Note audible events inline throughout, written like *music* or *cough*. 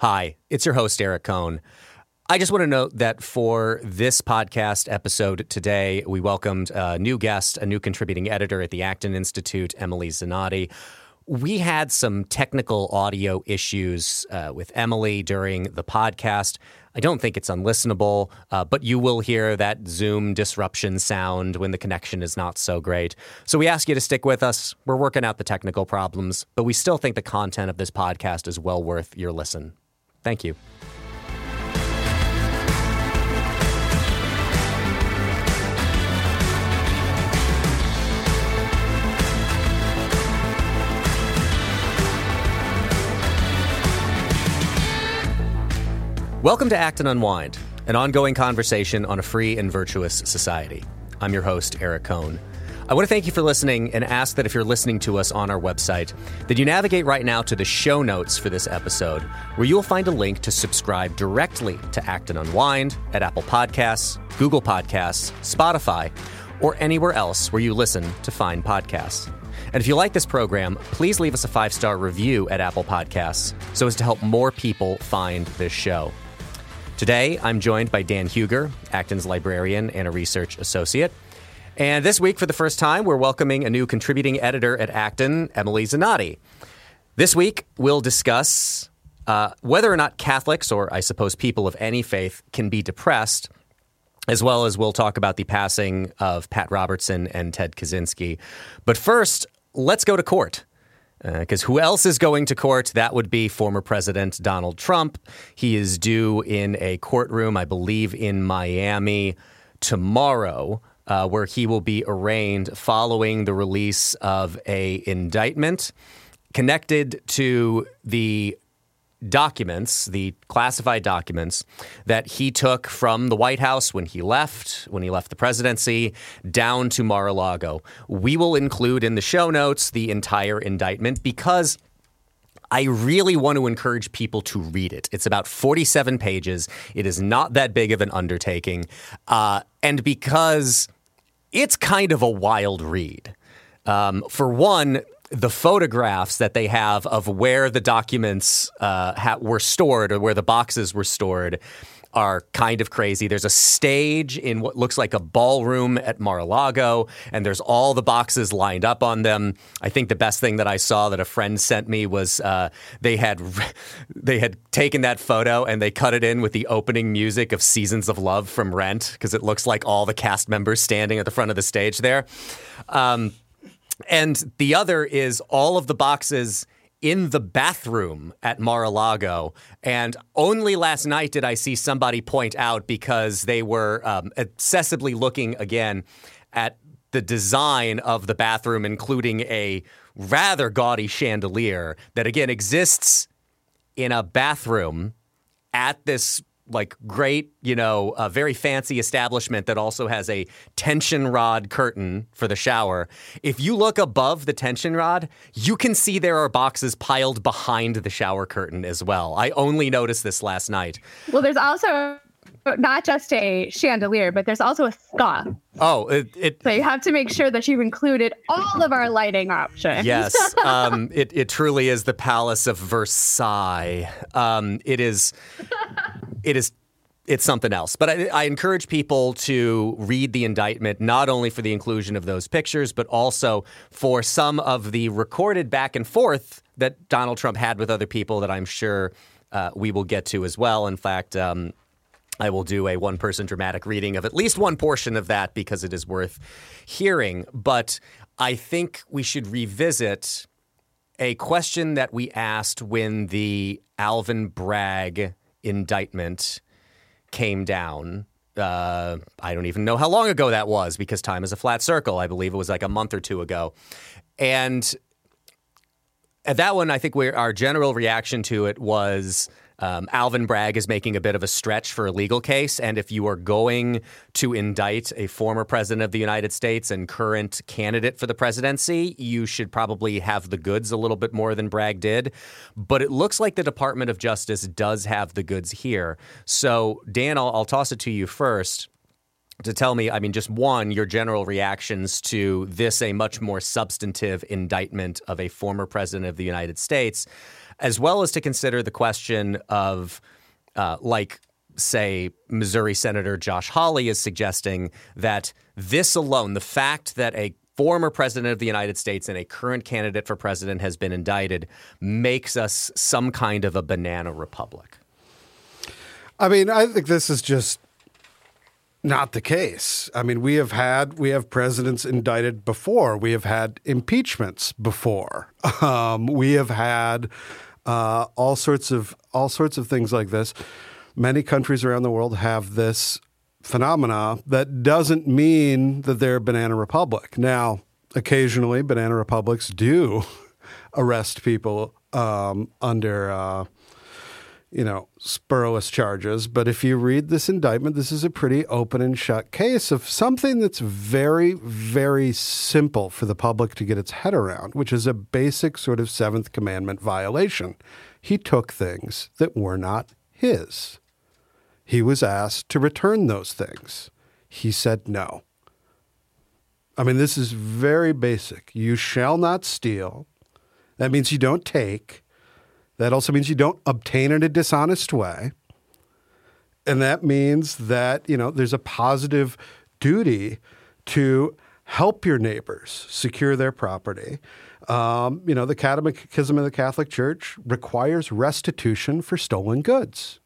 Hi, it's your host, Eric Kohn. I just want to note that for this podcast episode today, we welcomed a new guest, a new contributing editor at the Acton Institute, Emily Zanotti. We had some technical audio issues uh, with Emily during the podcast. I don't think it's unlistenable, uh, but you will hear that Zoom disruption sound when the connection is not so great. So we ask you to stick with us. We're working out the technical problems, but we still think the content of this podcast is well worth your listen. Thank you. Welcome to Acton Unwind, an ongoing conversation on a free and virtuous society. I'm your host, Eric Kohn. I want to thank you for listening and ask that if you're listening to us on our website, that you navigate right now to the show notes for this episode, where you'll find a link to subscribe directly to Acton Unwind at Apple Podcasts, Google Podcasts, Spotify, or anywhere else where you listen to find podcasts. And if you like this program, please leave us a five star review at Apple Podcasts so as to help more people find this show. Today, I'm joined by Dan Hugger, Acton's librarian and a research associate. And this week, for the first time, we're welcoming a new contributing editor at Acton, Emily Zanotti. This week, we'll discuss uh, whether or not Catholics, or I suppose people of any faith, can be depressed, as well as we'll talk about the passing of Pat Robertson and Ted Kaczynski. But first, let's go to court. Because uh, who else is going to court? That would be former President Donald Trump. He is due in a courtroom, I believe, in Miami tomorrow uh, where he will be arraigned following the release of a indictment connected to the documents, the classified documents that he took from the White House when he left, when he left the presidency, down to Mar a Lago. We will include in the show notes the entire indictment because I really want to encourage people to read it. It's about 47 pages. It is not that big of an undertaking. Uh, and because it's kind of a wild read. Um, for one, the photographs that they have of where the documents uh, ha- were stored or where the boxes were stored are kind of crazy. There's a stage in what looks like a ballroom at Mar-a-Lago, and there's all the boxes lined up on them. I think the best thing that I saw that a friend sent me was uh, they had *laughs* they had taken that photo and they cut it in with the opening music of Seasons of Love from Rent because it looks like all the cast members standing at the front of the stage there. Um, and the other is all of the boxes in the bathroom at Mar-a-Lago. And only last night did I see somebody point out because they were um, excessively looking again at the design of the bathroom, including a rather gaudy chandelier that again exists in a bathroom at this like great, you know, a very fancy establishment that also has a tension rod curtain for the shower. If you look above the tension rod, you can see there are boxes piled behind the shower curtain as well. I only noticed this last night. Well, there's also not just a chandelier, but there's also a sconce. Oh, it, it, so you have to make sure that you've included all of our lighting options. Yes, *laughs* um, it it truly is the Palace of Versailles. Um, it is, it is. It's something else. But I, I encourage people to read the indictment, not only for the inclusion of those pictures, but also for some of the recorded back and forth that Donald Trump had with other people that I'm sure uh, we will get to as well. In fact, um, I will do a one person dramatic reading of at least one portion of that because it is worth hearing. But I think we should revisit a question that we asked when the Alvin Bragg indictment came down. Uh, I don't even know how long ago that was because time is a flat circle. I believe it was like a month or two ago. And at that one, I think our general reaction to it was um, Alvin Bragg is making a bit of a stretch for a legal case. And if you are going to indict a former president of the United States and current candidate for the presidency, you should probably have the goods a little bit more than Bragg did. But it looks like the Department of Justice does have the goods here. So, Dan, I'll, I'll toss it to you first to tell me, I mean, just one, your general reactions to this, a much more substantive indictment of a former president of the United States. As well as to consider the question of, uh, like, say, Missouri Senator Josh Hawley is suggesting that this alone, the fact that a former president of the United States and a current candidate for president has been indicted, makes us some kind of a banana republic. I mean, I think this is just not the case. I mean, we have had we have presidents indicted before. We have had impeachments before. *laughs* Um, we have had uh, all sorts of all sorts of things like this. Many countries around the world have this phenomena. That doesn't mean that they're a banana republic. Now, occasionally, banana republics do *laughs* arrest people um, under. Uh, you know, spurious charges. But if you read this indictment, this is a pretty open and shut case of something that's very, very simple for the public to get its head around, which is a basic sort of seventh commandment violation. He took things that were not his. He was asked to return those things. He said no. I mean, this is very basic. You shall not steal. That means you don't take. That also means you don't obtain in a dishonest way. And that means that, you know, there's a positive duty to help your neighbors secure their property. Um, you know, the Catechism of the Catholic Church requires restitution for stolen goods.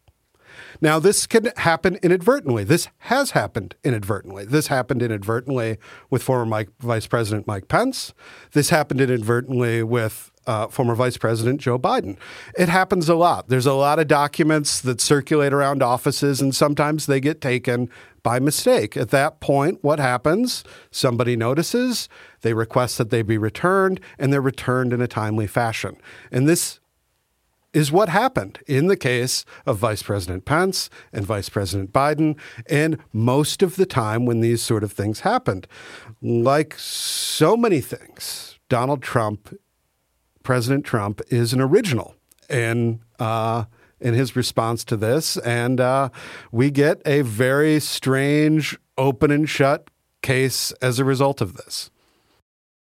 Now, this can happen inadvertently. This has happened inadvertently. This happened inadvertently with former Mike, Vice President Mike Pence. This happened inadvertently with uh, former Vice President Joe Biden. It happens a lot. There's a lot of documents that circulate around offices, and sometimes they get taken by mistake. At that point, what happens? Somebody notices, they request that they be returned, and they're returned in a timely fashion. And this is what happened in the case of Vice President Pence and Vice President Biden, and most of the time when these sort of things happened. Like so many things, Donald Trump President Trump is an original in uh, in his response to this, and uh, we get a very strange open and shut case as a result of this.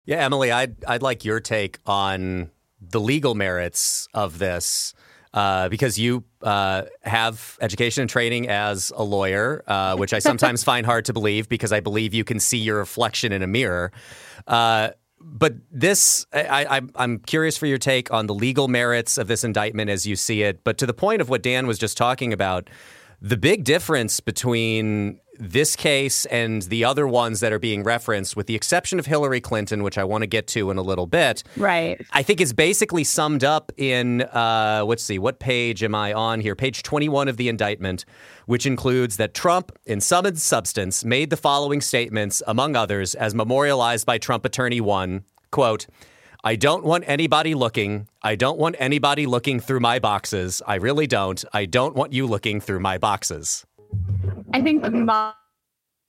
Yeah, Emily, I'd I'd like your take on the legal merits of this. Uh, because you uh, have education and training as a lawyer, uh, which I sometimes *laughs* find hard to believe because I believe you can see your reflection in a mirror. Uh, but this, I, am curious for your take on the legal merits of this indictment as you see it. But to the point of what Dan was just talking about, the big difference between this case and the other ones that are being referenced, with the exception of Hillary Clinton, which I want to get to in a little bit, right? I think is basically summed up in uh, let's see, what page am I on here? Page 21 of the indictment, which includes that Trump, in sum and substance, made the following statements, among others, as memorialized by Trump Attorney One. Quote. I don't want anybody looking. I don't want anybody looking through my boxes. I really don't. I don't want you looking through my boxes. I think my,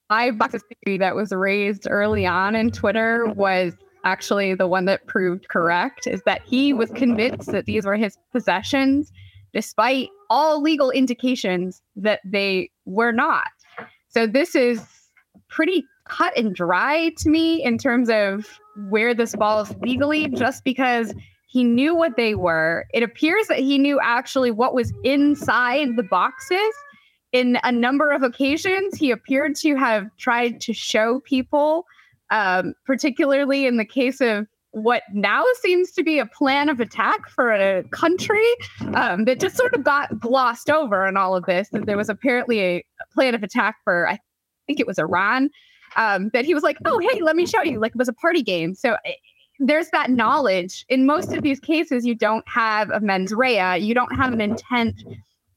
my boxes theory that was raised early on in Twitter was actually the one that proved correct is that he was convinced that these were his possessions despite all legal indications that they were not. So this is pretty cut and dry to me in terms of where this falls legally, just because he knew what they were. It appears that he knew actually what was inside the boxes. In a number of occasions, he appeared to have tried to show people, um, particularly in the case of what now seems to be a plan of attack for a country um, that just sort of got glossed over in all of this. That there was apparently a plan of attack for, I think it was Iran, um, that he was like, oh, hey, let me show you. Like it was a party game. So eh, there's that knowledge. In most of these cases, you don't have a mens rea, you don't have an intent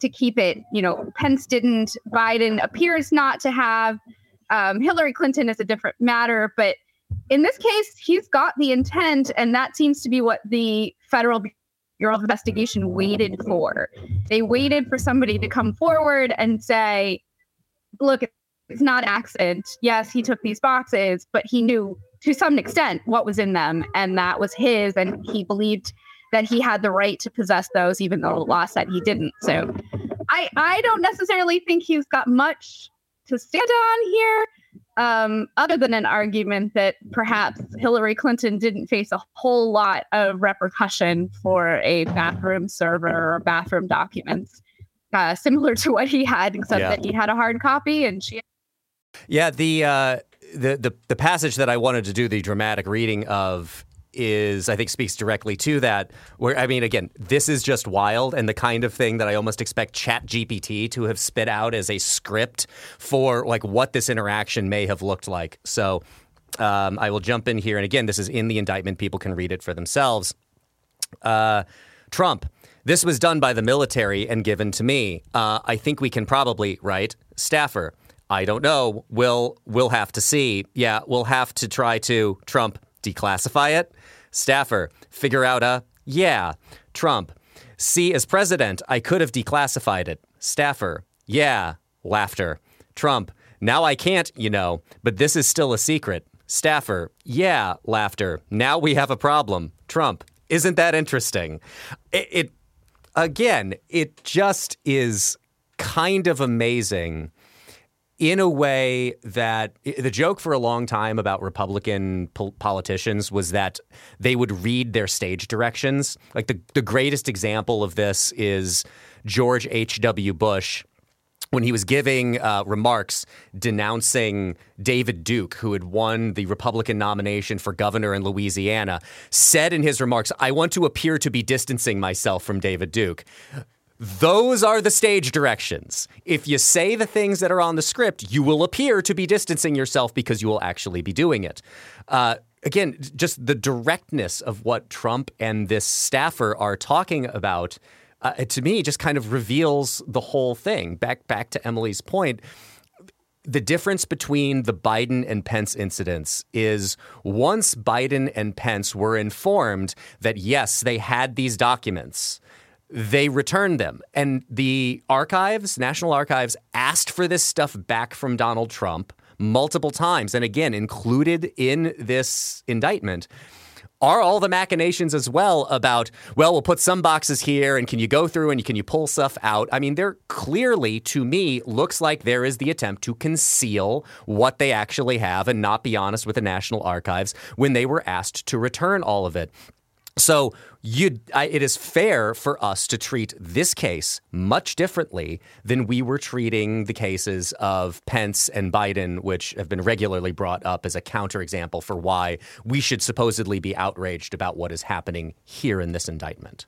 to keep it. You know, Pence didn't, Biden appears not to have. Um, Hillary Clinton is a different matter, but in this case, he's got the intent, and that seems to be what the federal Bureau of Investigation waited for. They waited for somebody to come forward and say, look, it's not accident. Yes, he took these boxes, but he knew to some extent what was in them, and that was his, and he believed that he had the right to possess those, even though the law said he didn't. So, I I don't necessarily think he's got much to stand on here. um, other than an argument that perhaps Hillary Clinton didn't face a whole lot of repercussion for a bathroom server or bathroom documents, uh, similar to what he had, except yeah. that he had a hard copy and she. Yeah, the, uh, the the the passage that I wanted to do the dramatic reading of is I think speaks directly to that. Where I mean, again, this is just wild and the kind of thing that I almost expect Chat GPT to have spit out as a script for like what this interaction may have looked like. So um, I will jump in here, and again, this is in the indictment. People can read it for themselves. Uh, Trump. This was done by the military and given to me. Uh, I think we can probably, write Staffer. I don't know. We'll we'll have to see. Yeah, we'll have to try to Trump declassify it. Staffer, figure out a yeah. Trump, see, as president, I could have declassified it. Staffer, yeah. Laughter. Trump, now I can't, you know, but this is still a secret. Staffer, yeah. Laughter. Now we have a problem. Trump, isn't that interesting? It, it again, it just is kind of amazing in a way that the joke for a long time about Republican po- politicians was that they would read their stage directions. Like the, the greatest example of this is George H.W. Bush when he was giving uh, remarks denouncing David Duke, who had won the Republican nomination for governor in Louisiana, said in his remarks, I want to appear to be distancing myself from David Duke. Those are the stage directions. If you say the things that are on the script, you will appear to be distancing yourself because you will actually be doing it. Uh, again, just the directness of what Trump and this staffer are talking about, uh, to me, just kind of reveals the whole thing. Back back to Emily's point. The difference between the Biden and Pence incidents is once Biden and Pence were informed that yes, they had these documents, they returned them. And the archives, National Archives, asked for this stuff back from Donald Trump multiple times. And again, included in this indictment are all the machinations as well about, well, we'll put some boxes here and can you go through and can you pull stuff out? I mean, there clearly, to me, looks like there is the attempt to conceal what they actually have and not be honest with the National Archives when they were asked to return all of it. So you, I, it is fair for us to treat this case much differently than we were treating the cases of Pence and Biden, which have been regularly brought up as a counterexample for why we should supposedly be outraged about what is happening here in this indictment.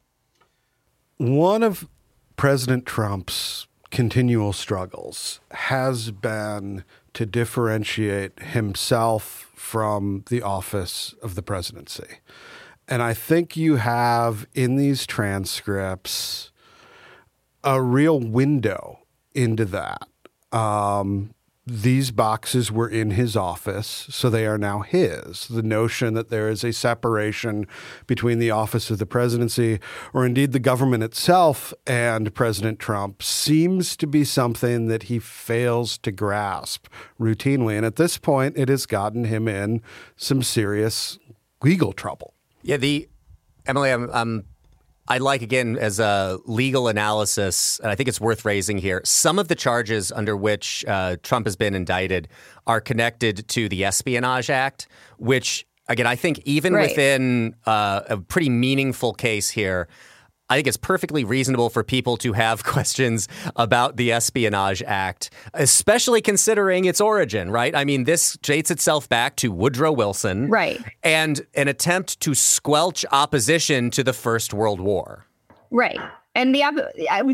One of President Trump's continual struggles has been to differentiate himself from the office of the presidency. And I think you have in these transcripts a real window into that. Um, these boxes were in his office, so they are now his. The notion that there is a separation between the office of the presidency, or indeed the government itself, and President Trump seems to be something that he fails to grasp routinely. And at this point, it has gotten him in some serious legal trouble. Yeah, the Emily, I'm, I'm I like again as a legal analysis, and I think it's worth raising here. Some of the charges under which uh, Trump has been indicted are connected to the Espionage Act, which again I think even right. within uh, a pretty meaningful case here, I think it's perfectly reasonable for people to have *laughs* questions about the Espionage Act, especially considering its origin, right? I mean, this dates itself back to Woodrow Wilson. Right. And an attempt to squelch opposition to the First World War. Right. And the,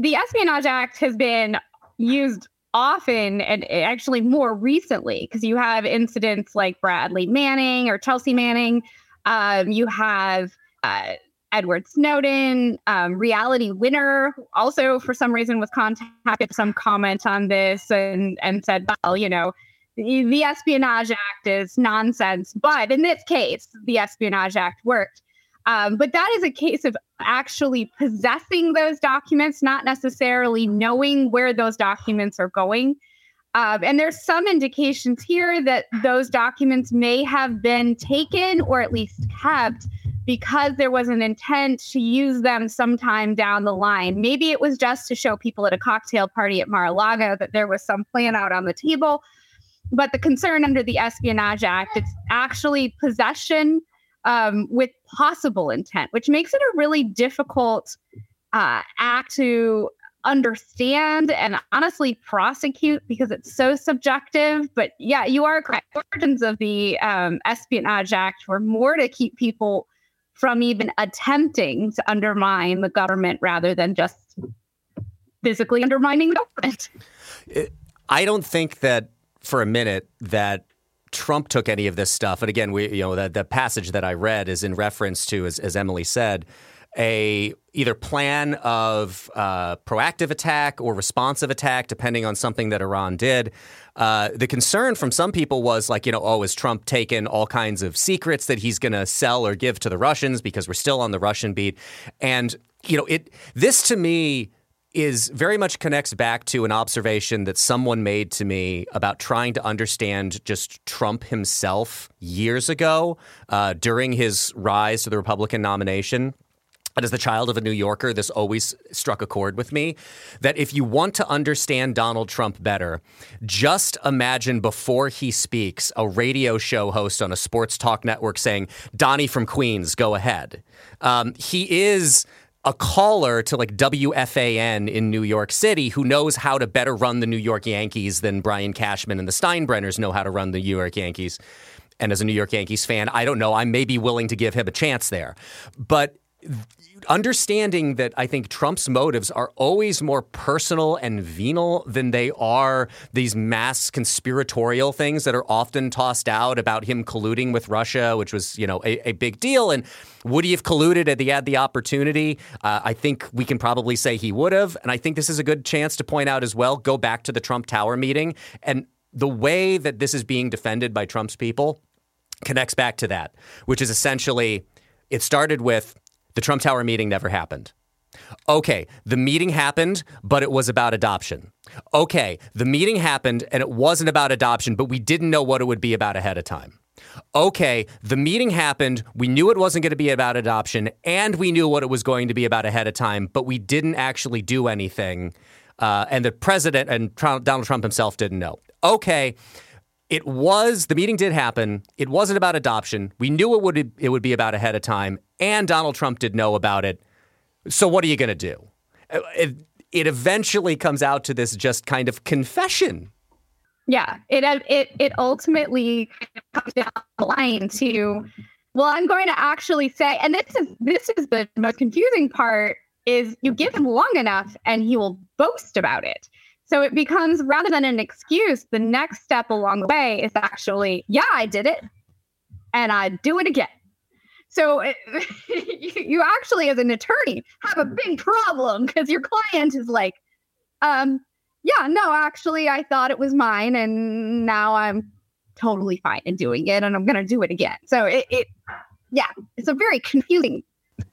the Espionage Act has been used often and actually more recently because you have incidents like Bradley Manning or Chelsea Manning. Um, you have. Uh, Edward Snowden, um, Reality Winner, also for some reason was contacted some comment on this and and said, well, you know, the, the Espionage Act is nonsense, but in this case, the Espionage Act worked. Um, but that is a case of actually possessing those documents, not necessarily knowing where those documents are going. Um, and there's some indications here that those documents may have been taken or at least kept because there was an intent to use them sometime down the line. Maybe it was just to show people at a cocktail party at Mar-a-Lago that there was some plan out on the table. but the concern under the Espionage Act, it's actually possession um, with possible intent, which makes it a really difficult uh, act to understand and honestly prosecute because it's so subjective. But yeah, you are correct. The Origins of the um, Espionage Act were more to keep people from even attempting to undermine the government rather than just physically undermining the government. I don't think that for a minute that Trump took any of this stuff. And again, we you know the, the passage that I read is in reference to, as, as Emily said, a either plan of uh, proactive attack or responsive attack, depending on something that Iran did. Uh, the concern from some people was like, you know, oh, is Trump taken all kinds of secrets that he's going to sell or give to the Russians because we're still on the Russian beat? And you know, it this to me is very much connects back to an observation that someone made to me about trying to understand just Trump himself years ago uh, during his rise to the Republican nomination. But as the child of a New Yorker, this always struck a chord with me that if you want to understand Donald Trump better, just imagine before he speaks a radio show host on a sports talk network saying, Donnie from Queens, go ahead. Um, he is a caller to like WFAN in New York City who knows how to better run the New York Yankees than Brian Cashman and the Steinbrenners know how to run the New York Yankees. And as a New York Yankees fan, I don't know, I may be willing to give him a chance there. But understanding that I think Trump's motives are always more personal and venal than they are these mass conspiratorial things that are often tossed out about him colluding with Russia, which was, you know, a, a big deal. And would he have colluded had he had the opportunity? Uh, I think we can probably say he would have. And I think this is a good chance to point out as well, go back to the Trump Tower meeting and the way that this is being defended by Trump's people connects back to that, which is essentially it started with the Trump Tower meeting never happened. Okay, the meeting happened, but it was about adoption. Okay, the meeting happened and it wasn't about adoption, but we didn't know what it would be about ahead of time. Okay, the meeting happened, we knew it wasn't going to be about adoption, and we knew what it was going to be about ahead of time, but we didn't actually do anything. Uh, and the president and Donald Trump himself didn't know. Okay, it was the meeting did happen. It wasn't about adoption. We knew it would it would be about ahead of time, and Donald Trump did know about it. So what are you going to do? Uh, it, it eventually comes out to this just kind of confession. Yeah, it it it ultimately comes down the line to, well, I'm going to actually say, and this is this is the most confusing part is you give him long enough and he will boast about it. So it becomes rather than an excuse, the next step along the way is actually, yeah, I did it and I do it again. So it, *laughs* you actually, as an attorney, have a big problem because your client is like, um, yeah, no, actually, I thought it was mine, and now I'm totally fine in doing it, and I'm going to do it again. So it, it, yeah, it's a very confusing.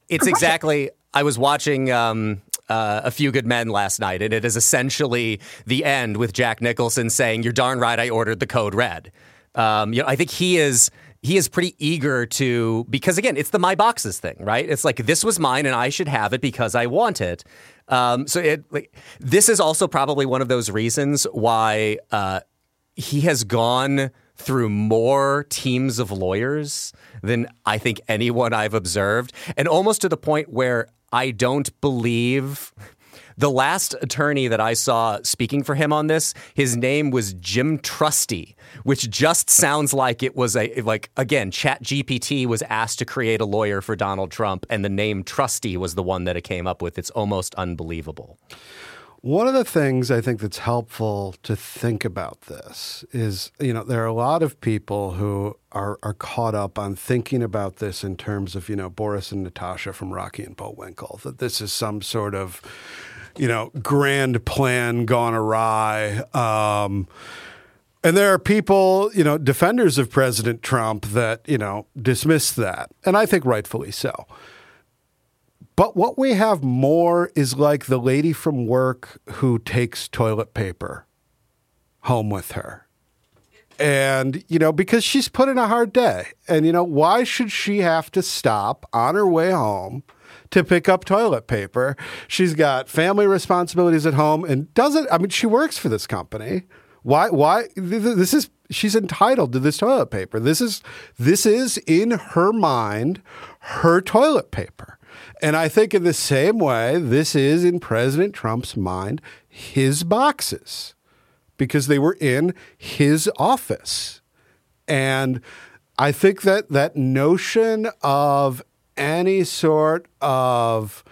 It's exactly. I was watching um, uh, A Few Good Men last night, and it is essentially the end with Jack Nicholson saying, "You're darn right, I ordered the code red." Um, you know, I think he is he is pretty eager to because again, it's the my boxes thing, right? It's like this was mine and I should have it because I want it. Um, so it like, this is also probably one of those reasons why uh, he has gone through more teams of lawyers than I think anyone I've observed, and almost to the point where I don't believe the last attorney that I saw speaking for him on this, his name was Jim Trusty, which just sounds like it was a like again, Chat GPT was asked to create a lawyer for Donald Trump, and the name Trusty was the one that it came up with. It's almost unbelievable. One of the things I think that's helpful to think about this is, you know, there are a lot of people who are, are caught up on thinking about this in terms of, you know, Boris and Natasha from Rocky and Bullwinkle, that this is some sort of you know, grand plan gone awry. Um, and there are people, you know, defenders of President Trump that, you know, dismiss that. And I think rightfully so. But what we have more is like the lady from work who takes toilet paper home with her. And, you know, because she's put in a hard day. And, you know, why should she have to stop on her way home to pick up toilet paper. She's got family responsibilities at home and doesn't, I mean, she works for this company. Why, why, this is, she's entitled to this toilet paper. This is this is in her mind her toilet paper. And I think in the same way, this is in President Trump's mind his boxes because they were in his office. And I think that that notion of any sort of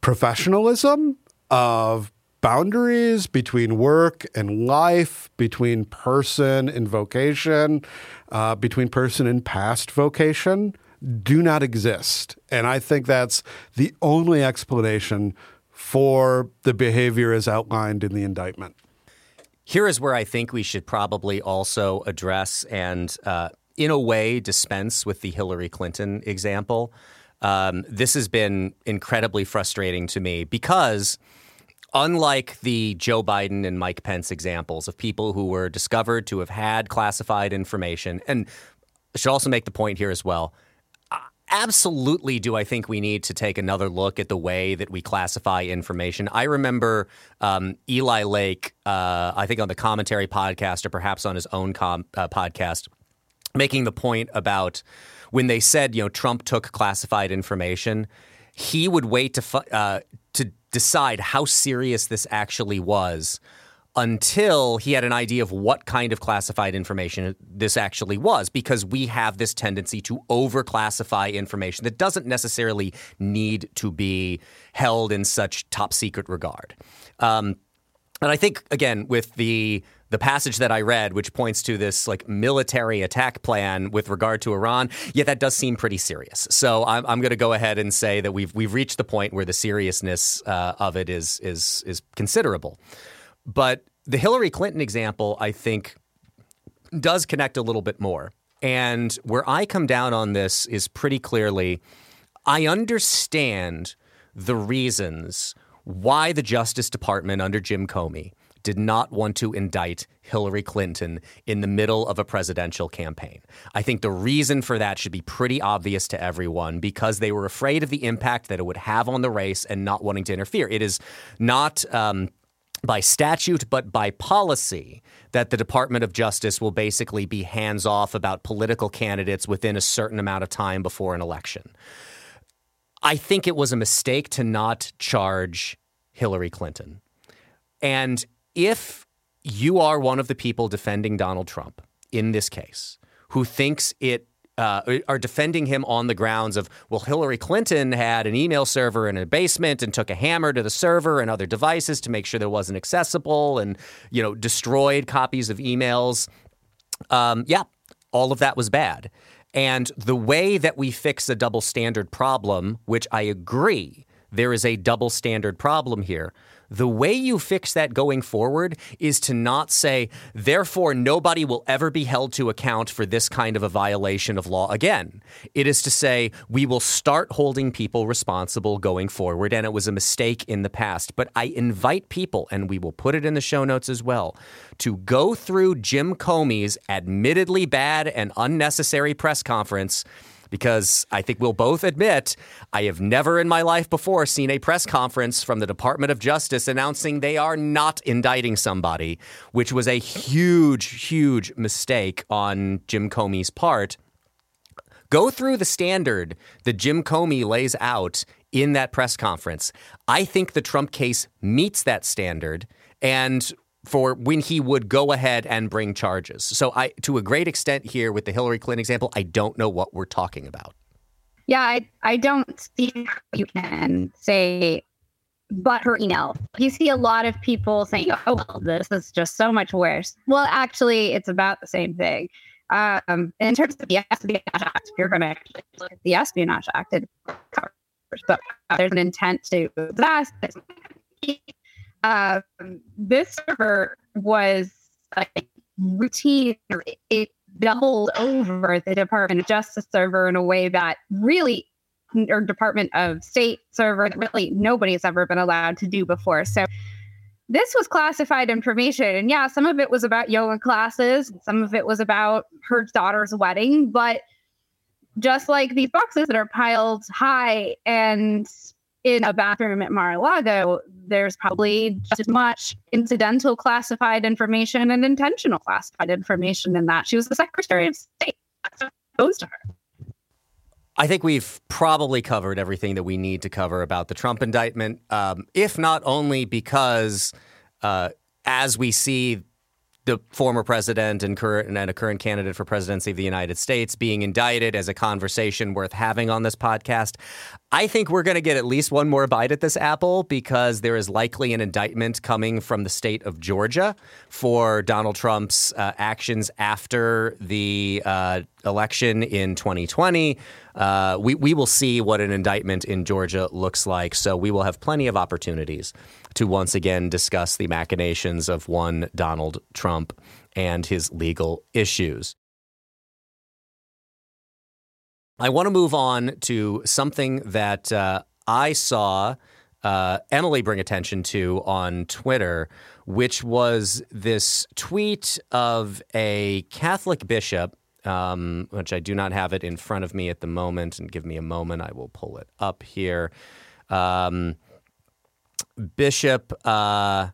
professionalism, of boundaries between work and life, between person and vocation, uh, between person and past vocation, do not exist. And I think that's the only explanation for the behavior as outlined in the indictment. Here is where I think we should probably also address and, uh, in a way, dispense with the Hillary Clinton example. Um, this has been incredibly frustrating to me because unlike the Joe Biden and Mike Pence examples of people who were discovered to have had classified information, and I should also make the point here as well. Absolutely, do I think we need to take another look at the way that we classify information? I remember um, Eli Lake, uh, I think on the commentary podcast or perhaps on his own com- uh, podcast, making the point about when they said, you know, Trump took classified information, he would wait to fu- uh, to decide how serious this actually was until he had an idea of what kind of classified information this actually was, because we have this tendency to overclassify information that doesn't necessarily need to be held in such top secret regard. Um, and I think again with the the passage that I read, which points to this like military attack plan with regard to Iran, yeah, that does seem pretty serious. So I'm, I'm going to go ahead and say that we've we've reached the point where the seriousness uh, of it is is is considerable. But the Hillary Clinton example, I think, does connect a little bit more. And where I come down on this is pretty clearly I understand the reasons why the Justice Department under Jim Comey did not want to indict Hillary Clinton in the middle of a presidential campaign. I think the reason for that should be pretty obvious to everyone because they were afraid of the impact that it would have on the race and not wanting to interfere. It is not. Um, by statute, but by policy, that the Department of Justice will basically be hands off about political candidates within a certain amount of time before an election. I think it was a mistake to not charge Hillary Clinton. And if you are one of the people defending Donald Trump in this case, who thinks it uh, are defending him on the grounds of, well, Hillary Clinton had an email server in a basement and took a hammer to the server and other devices to make sure that wasn't accessible and, you know, destroyed copies of emails. Um, yeah, all of that was bad. And the way that we fix a double standard problem, which I agree, there is a double standard problem here. The way you fix that going forward is to not say, therefore, nobody will ever be held to account for this kind of a violation of law again. It is to say, we will start holding people responsible going forward, and it was a mistake in the past. But I invite people, and we will put it in the show notes as well, to go through Jim Comey's admittedly bad and unnecessary press conference because I think we'll both admit I have never in my life before seen a press conference from the Department of Justice announcing they are not indicting somebody, which was a huge, huge mistake on Jim Comey's part. Go through the standard that Jim Comey lays out in that press conference. I think the Trump case meets that standard. And for when he would go ahead and bring charges. So I to a great extent here with the Hillary Clinton example, I don't know what we're talking about. Yeah, I I don't see how you can say but her email. You see a lot of people saying, "Oh, well, this is just so much worse." Well, actually, it's about the same thing. Um, in terms of the Espionage Act, you're going to actually look at the Espionage Act, it covers, but there's an intent to that um, this server was like routine. It doubled over the Department of Justice server in a way that really, or Department of State server that really nobody's ever been allowed to do before. So this was classified information. And yeah, some of it was about yoga classes, some of it was about her daughter's wedding, but just like these boxes that are piled high and in a bathroom at Mar-a-Lago, there's probably just as much incidental classified information and intentional classified information in that. She was the Secretary of State. Exposed to her. I think we've probably covered everything that we need to cover about the Trump indictment, um, if not only because, uh, as we see the former president and current and a current candidate for presidency of the United States being indicted as a conversation worth having on this podcast. I think we're going to get at least one more bite at this apple because there is likely an indictment coming from the state of Georgia for Donald Trump's uh, actions after the uh, election in 2020. Uh, we, we will see what an indictment in Georgia looks like. So we will have plenty of opportunities to once again discuss the machinations of one Donald Trump and his legal issues. I want to move on to something that uh, I saw uh, Emily bring attention to on Twitter, which was this tweet of a Catholic bishop, um, which I do not have it in front of me at the moment. And give me a moment, I will pull it up here. Um, Bishop uh,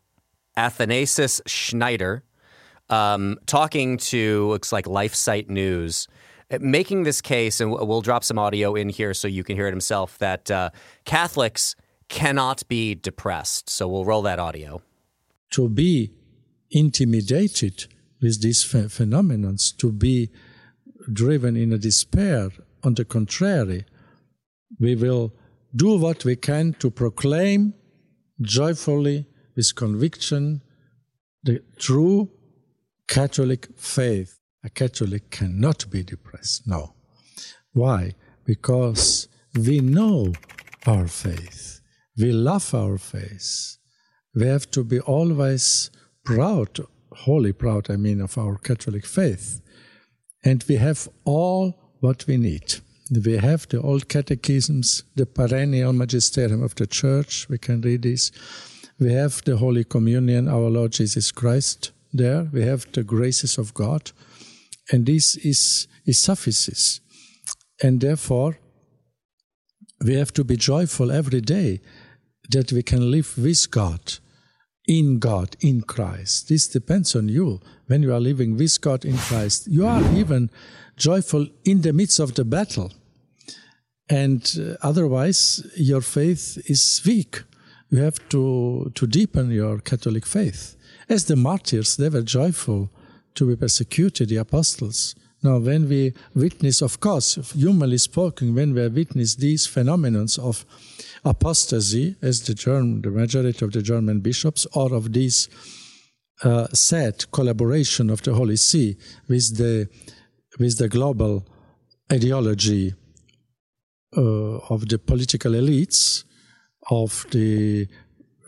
Athanasius Schneider um, talking to looks like LifeSite News, making this case, and we'll drop some audio in here so you can hear it himself, that uh, Catholics cannot be depressed. So we'll roll that audio. To be intimidated with these ph- phenomena, to be driven in a despair, on the contrary, we will do what we can to proclaim joyfully, with conviction, the true Catholic faith. A Catholic cannot be depressed. No. Why? Because we know our faith. We love our faith. We have to be always proud, wholly proud, I mean, of our Catholic faith. And we have all what we need. We have the old catechisms, the perennial magisterium of the church. We can read this. We have the Holy Communion, our Lord Jesus Christ there. We have the graces of God. And this is, is suffices. And therefore, we have to be joyful every day that we can live with God, in God, in Christ. This depends on you. When you are living with God in Christ, you are even joyful in the midst of the battle. And uh, otherwise, your faith is weak. You have to, to deepen your Catholic faith. As the martyrs, they were joyful to be persecuted, the apostles. Now, when we witness, of course, humanly spoken, when we witness these phenomena of apostasy, as the, German, the majority of the German bishops, or of this uh, sad collaboration of the Holy See with the, with the global ideology uh, of the political elites, of the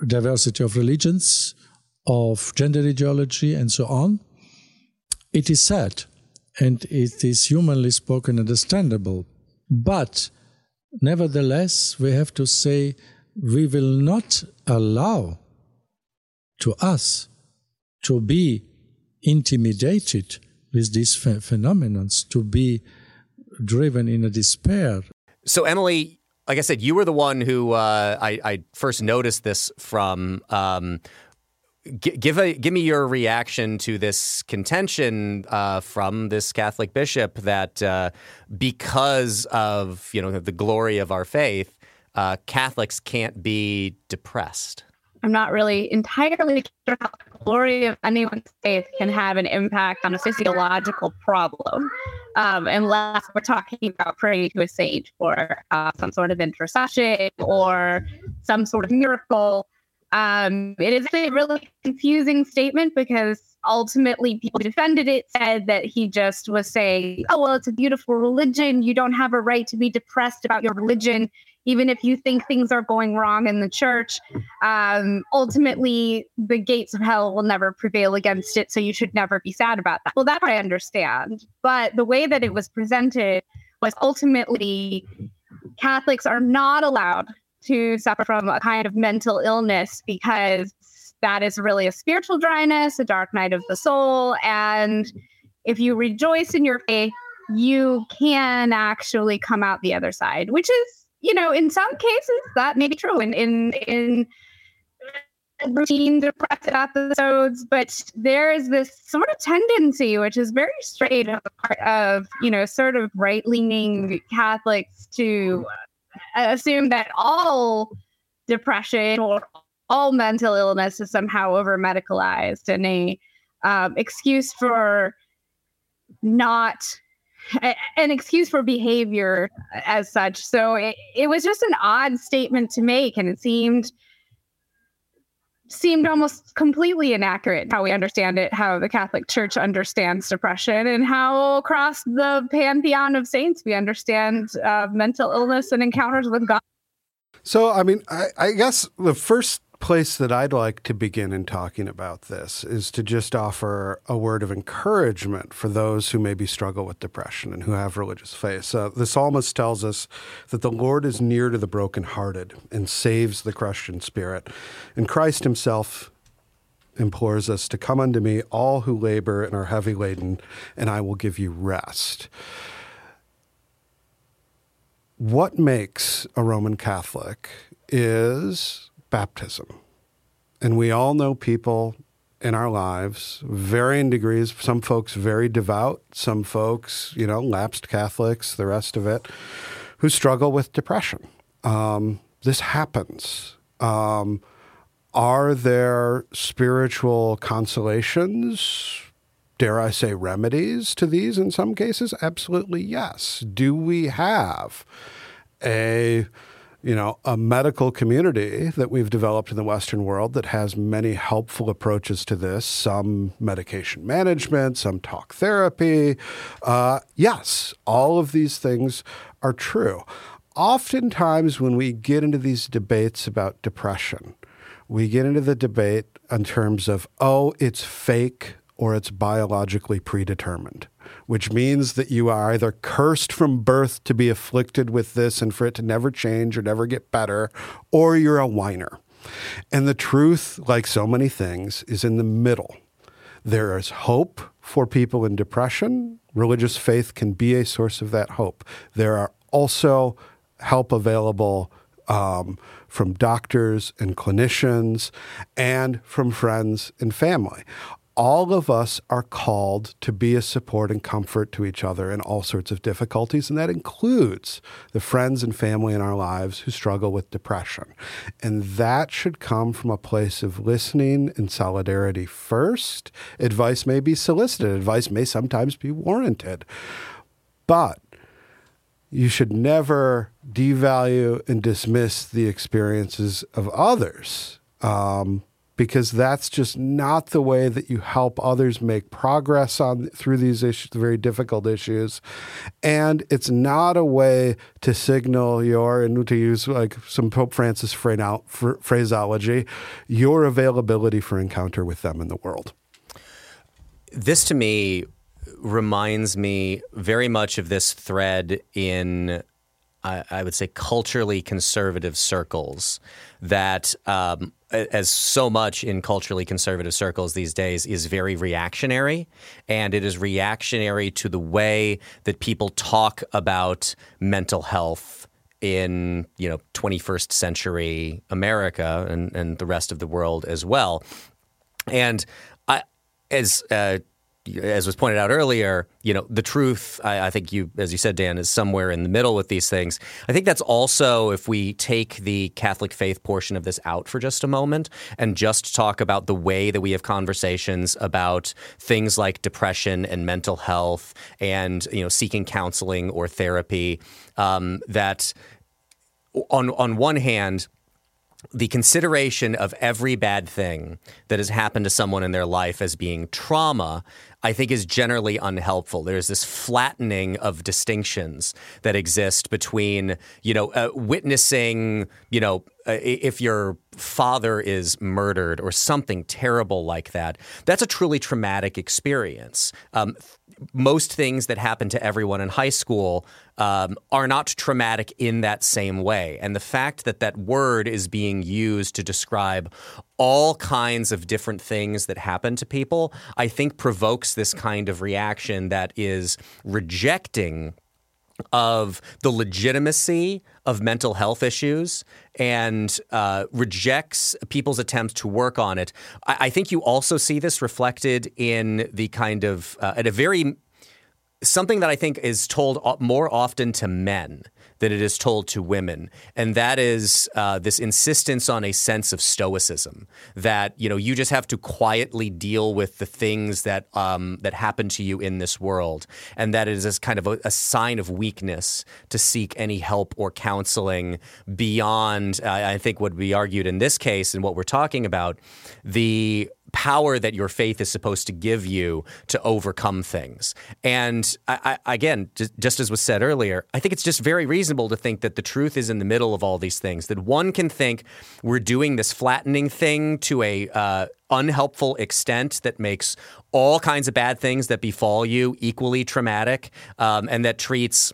diversity of religions, of gender ideology, and so on. It is sad and it is humanly spoken understandable. But nevertheless, we have to say we will not allow to us to be intimidated with these ph- phenomena, to be driven in a despair. So, Emily, like I said, you were the one who uh, I, I, first noticed this from. Um, give a give me your reaction to this contention uh, from this Catholic bishop that uh, because of you know the glory of our faith, uh, Catholics can't be depressed. I'm not really entirely sure how the glory of anyone's faith can have an impact on a physiological problem, um, unless we're talking about praying to a saint for uh, some sort of intercession or some sort of miracle. Um, it is a really confusing statement because ultimately people defended it said that he just was saying, oh, well, it's a beautiful religion. You don't have a right to be depressed about your religion even if you think things are going wrong in the church, um, ultimately the gates of hell will never prevail against it. So you should never be sad about that. Well, that I understand. But the way that it was presented was ultimately Catholics are not allowed to suffer from a kind of mental illness because that is really a spiritual dryness, a dark night of the soul. And if you rejoice in your faith, you can actually come out the other side, which is you know, in some cases that may be true. In in in routine depressive episodes, but there is this sort of tendency, which is very straight on the part of, you know, sort of right leaning Catholics to assume that all depression or all mental illness is somehow over medicalized and a um, excuse for not an excuse for behavior as such. So it, it was just an odd statement to make, and it seemed seemed almost completely inaccurate how we understand it, how the Catholic Church understands depression, and how across the pantheon of saints we understand uh, mental illness and encounters with God. So, I mean, I, I guess the first place that I'd like to begin in talking about this is to just offer a word of encouragement for those who maybe struggle with depression and who have religious faith. Uh, the psalmist tells us that the Lord is near to the brokenhearted and saves the crushed in spirit. And Christ himself implores us to come unto me, all who labor and are heavy laden, and I will give you rest. What makes a Roman Catholic is baptism. And we all know people in our lives, varying degrees. Some folks very devout, some folks, you know, lapsed Catholics, the rest of it, who struggle with depression. Um, this happens. Um, are there spiritual consolations? Dare I say remedies to these in some cases? Absolutely yes. Do we have a you know, a medical community that we've developed in the Western world that has many helpful approaches to this, some medication management, some talk therapy. Uh, yes, all of these things are true. Oftentimes, when we get into these debates about depression, we get into the debate in terms of, oh, it's fake or it's biologically predetermined which means that you are either cursed from birth to be afflicted with this and for it to never change or never get better, or you're a whiner. And the truth, like so many things, is in the middle. There is hope for people in depression. Religious faith can be a source of that hope. There are also help available um, from doctors and clinicians and from friends and family all of us are called to be a support and comfort to each other in all sorts of difficulties, and that includes the friends and family in our lives who struggle with depression. And that should come from a place of listening and solidarity first. Advice may be solicited, advice may sometimes be warranted, but you should never devalue and dismiss the experiences of others. Um, because that's just not the way that you help others make progress on through these issues, very difficult issues, and it's not a way to signal your and to use like some Pope Francis phraseology, your availability for encounter with them in the world. This to me reminds me very much of this thread in I, would say culturally conservative circles that um, as so much in culturally conservative circles these days is very reactionary and it is reactionary to the way that people talk about mental health in you know 21st century America and, and the rest of the world as well. And I as uh, as was pointed out earlier, you know, the truth, I, I, think you, as you said, Dan, is somewhere in the middle with these things. I think that's also, if we take the Catholic faith portion of this out for just a moment and just talk about the way that we have conversations about things like depression and mental health and, you know, seeking counseling or therapy, um, that on, on one hand, the consideration of every bad thing that has happened to someone in their life as being trauma I think is generally unhelpful. There's this flattening of distinctions that exist between, you know, uh, witnessing, you know, uh, if your father is murdered or something terrible like that. That's a truly traumatic experience. Um, most things that happen to everyone in high school um, are not traumatic in that same way. And the fact that that word is being used to describe all kinds of different things that happen to people, I think provokes this kind of reaction that is rejecting of the legitimacy of mental health issues and uh, rejects people's attempts to work on it. I, I, think you also see this reflected in the kind of, uh, at a very, something that I think is told more often to men than it is told to women, and that is uh, this insistence on a sense of stoicism. That you know you just have to quietly deal with the things that um, that happen to you in this world, and that it is kind of a, a, sign of weakness to seek any help or counseling beyond. Uh, I think what we argued in this case, and what we're talking about, the power that your faith is supposed to give you to overcome things. And I, I, again, just, just as was said earlier, I think it's just very reasonable to think that the truth is in the middle of all these things. That one can think we're doing this flattening thing to a uh, unhelpful extent that makes all kinds of bad things that befall you equally traumatic, um, and that treats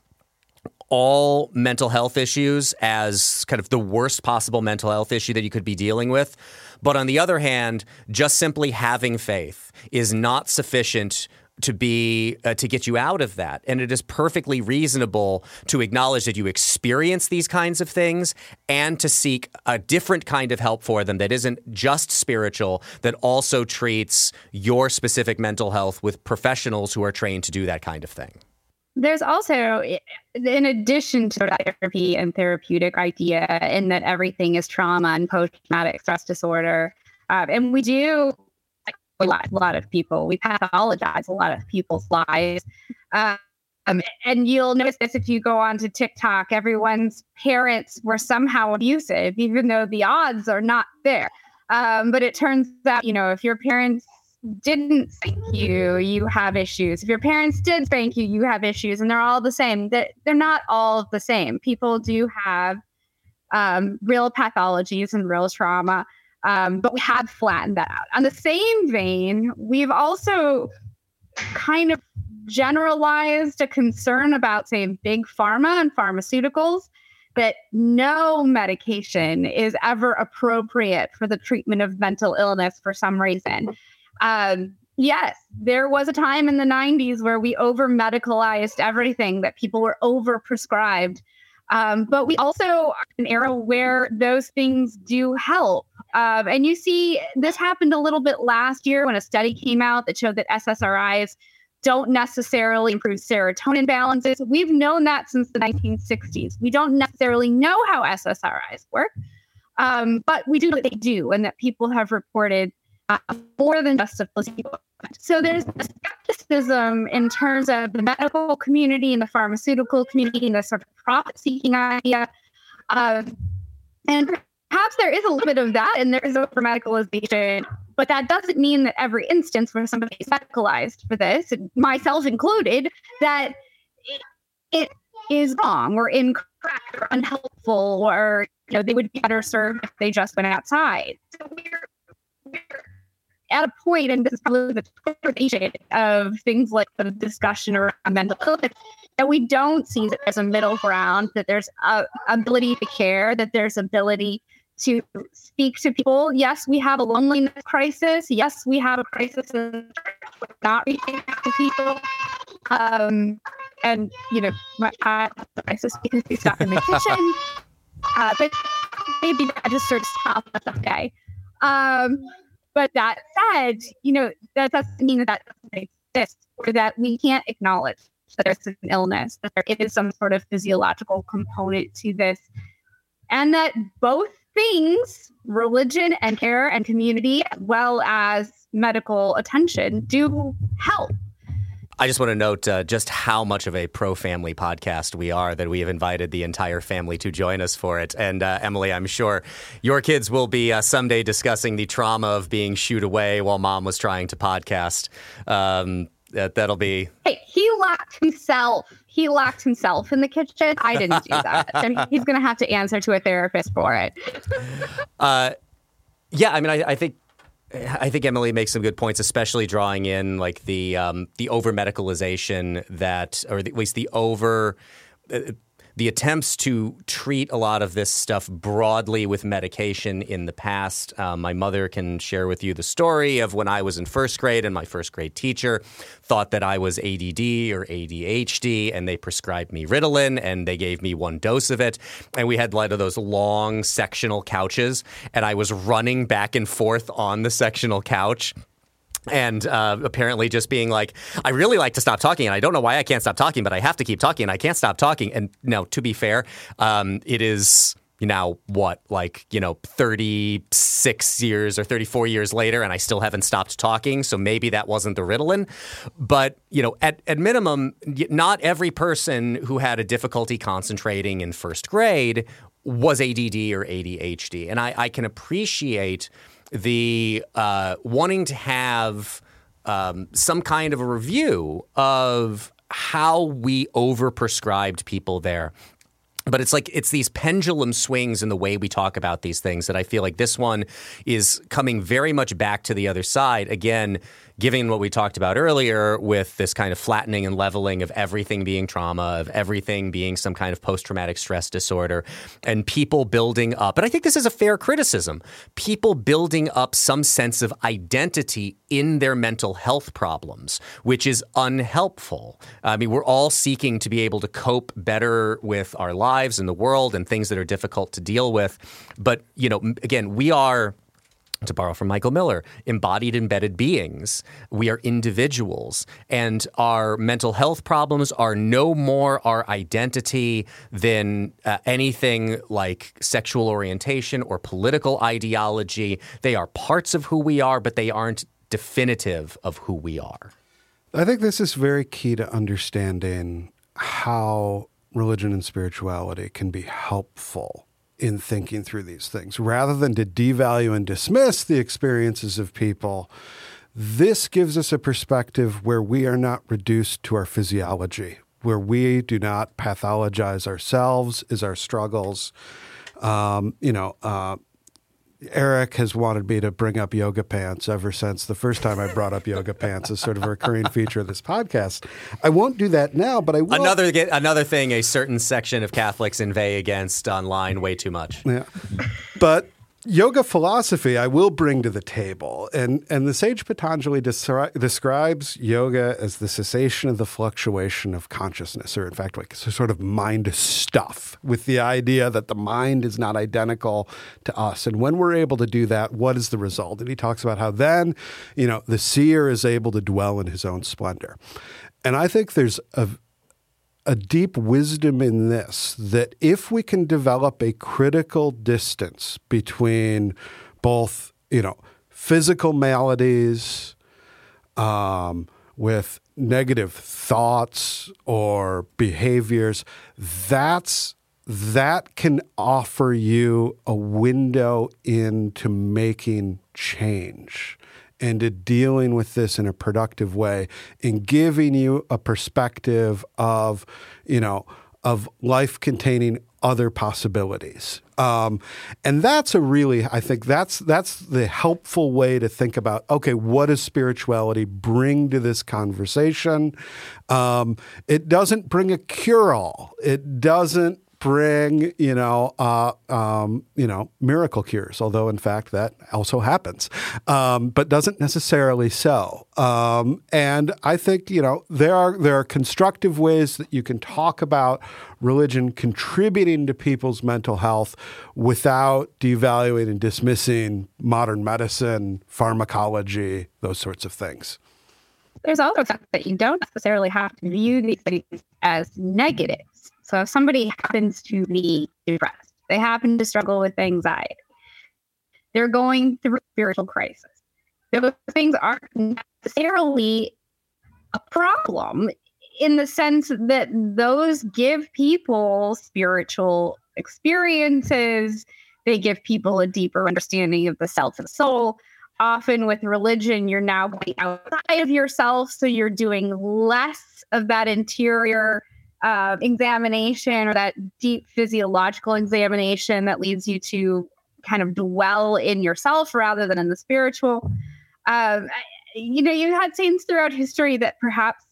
all mental health issues as kind of the worst possible mental health issue that you could be dealing with. But on the other hand, just simply having faith is not sufficient to be uh, to get you out of that. And it is perfectly reasonable to acknowledge that you experience these kinds of things and to seek a different kind of help for them that isn't just spiritual that also treats your specific mental health with professionals who are trained to do that kind of thing there's also in addition to therapy and therapeutic idea in that everything is trauma and post-traumatic stress disorder um, and we do a lot, a lot of people we pathologize a lot of people's lives. Um, and you'll notice this if you go on onto tiktok everyone's parents were somehow abusive even though the odds are not there. Um, but it turns out you know if your parents didn't spank you, you have issues. If your parents did spank you, you have issues, and they're all the same. That they're not all the same. People do have um, real pathologies and real trauma, um, but we have flattened that out. On the same vein, we've also kind of generalized a concern about, say, big pharma and pharmaceuticals that no medication is ever appropriate for the treatment of mental illness for some reason. Um, yes, there was a time in the 90s where we over medicalized everything, that people were over prescribed. Um, but we also are an era where those things do help. Um, and you see, this happened a little bit last year when a study came out that showed that SSRIs don't necessarily improve serotonin balances. We've known that since the 1960s. We don't necessarily know how SSRIs work, um, but we do know that they do, and that people have reported more than just a placebo. So there's a skepticism in terms of the medical community and the pharmaceutical community and the sort of profit-seeking idea. Um, and perhaps there is a little bit of that, and there is over medicalization, but that doesn't mean that every instance where somebody is medicalized for this, myself included, that it, is wrong or incorrect or unhelpful, or you know they would be better served if they just went outside. So we're at a point, and this is probably the conversation of things like the discussion around mental illness, that we don't see that there's a middle ground, that there's a ability to care, that there's ability to speak to people. Yes, we have a loneliness crisis. Yes, we have a crisis of not reaching out to people. Um, and you know, my a crisis because he's stuck in the kitchen. *laughs* Uh, but maybe I just sort of stops us okay. Um, but that said, you know, that doesn't mean that that doesn't exist or that we can't acknowledge that there's an illness, that there is some sort of physiological component to this, and that both things, religion and care and community, as well as medical attention, do help. I just want to note uh, just how much of a pro family podcast we are that we have invited the entire family to join us for it. And uh, Emily, I'm sure your kids will be uh, someday discussing the trauma of being shooed away while mom was trying to podcast. Um, that, that'll be. Hey, he locked himself. He locked himself in the kitchen. I didn't do that. *laughs* and he's going to have to answer to a therapist for it. Uh, yeah, I mean, I, I think I think Emily makes some good points, especially drawing in like the um, the over medicalization that, or at least the over. Uh, the attempts to treat a lot of this stuff broadly with medication in the past. Um, my mother can share with you the story of when I was in first grade and my first grade teacher thought that I was ADD or ADHD and they prescribed me Ritalin and they gave me one dose of it. And we had like those long sectional couches and I was running back and forth on the sectional couch and uh, apparently just being like, I really like to stop talking, and I don't know why I can't stop talking, but I have to keep talking, and I can't stop talking. And now, to be fair, um, it is now what like you know 36 years or 34 years later and i still haven't stopped talking so maybe that wasn't the ritalin but you know at, at minimum not every person who had a difficulty concentrating in first grade was add or adhd and i, I can appreciate the uh, wanting to have um, some kind of a review of how we overprescribed people there. But it's like it's these pendulum swings in the way we talk about these things that I feel like this one is coming very much back to the other side. Again given what we talked about earlier with this kind of flattening and leveling of everything being trauma, of everything being some kind of post traumatic stress disorder, and people building up, and I think this is a fair criticism, people building up some sense of identity in their mental health problems, which is unhelpful. I mean, we're all seeking to be able to cope better with our lives and the world and things that are difficult to deal with. But, you know, again, we are to borrow from Michael Miller, embodied embedded beings. We are individuals, and our mental health problems are no more our identity than uh, anything like sexual orientation or political ideology. They are parts of who we are, but they aren't definitive of who we are. I think this is very key to understanding how religion and spirituality can be helpful in thinking through these things. Rather than to devalue and dismiss the experiences of people, this gives us a perspective where we are not reduced to our physiology, where we do not pathologize ourselves as our struggles. Um, you know, uh, Eric has wanted me to bring up yoga pants ever since the first time I brought up yoga pants as sort of a recurring feature of this podcast. I won't do that now, but I will. Another another thing, a certain section of Catholics inveigh against online way too much. Yeah, but yoga philosophy I will bring to the table. And, and the sage Patanjali descri- describes yoga as the cessation of the fluctuation of consciousness, or in fact, like sort of mind stuff, with the idea that the mind is not identical to us. And when we're able to do that, what is the result? And he talks about how then, you know, the seer is able to dwell in his own splendor. And I think there's a a deep wisdom in this that if we can develop a critical distance between both, you know, physical maladies um, with negative thoughts or behaviors, that's that can offer you a window into making change and to dealing with this in a productive way and giving you a perspective of, you know, of life containing other possibilities. Um, and that's a really, I think that's that's the helpful way to think about. Okay, what does spirituality bring to this conversation? Um, it doesn't bring a cure-all. It doesn't bring, you know, uh, um, you know, miracle cures. Although, in fact, that also happens, um, but doesn't necessarily so. Um, and I think you know there are there are constructive ways that you can talk about religion contributing to people's mental health without devaluing and dismissing modern medicine, pharmacology, those sorts of things. There's also that you don't necessarily have to view these things as negative so if somebody happens to be depressed, they happen to struggle with anxiety, they're going through a spiritual crisis. Those things aren't necessarily a problem in the sense that those give people spiritual experiences. They give people a deeper understanding of the self and soul. Often with religion, you're now going outside of yourself. So you're doing less of that interior uh, examination or that deep physiological examination that leads you to kind of dwell in yourself rather than in the spiritual. Um, you know, you had saints throughout history that perhaps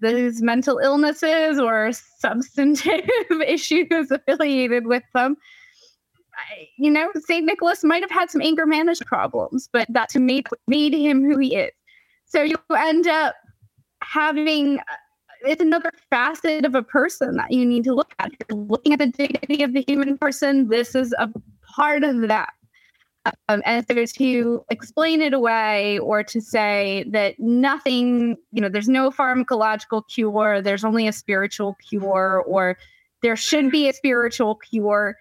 these mental illnesses or substantive *laughs* issues affiliated with them. You know, St. Nicholas might have had some anger management problems, but that's made, made him who he is. So you end up having it's another facet of a person that you need to look at. You're looking at the dignity of the human person. This is a part of that. Um, and so to explain it away or to say that nothing, you know, there's no pharmacological cure, there's only a spiritual cure, or there should be a spiritual cure,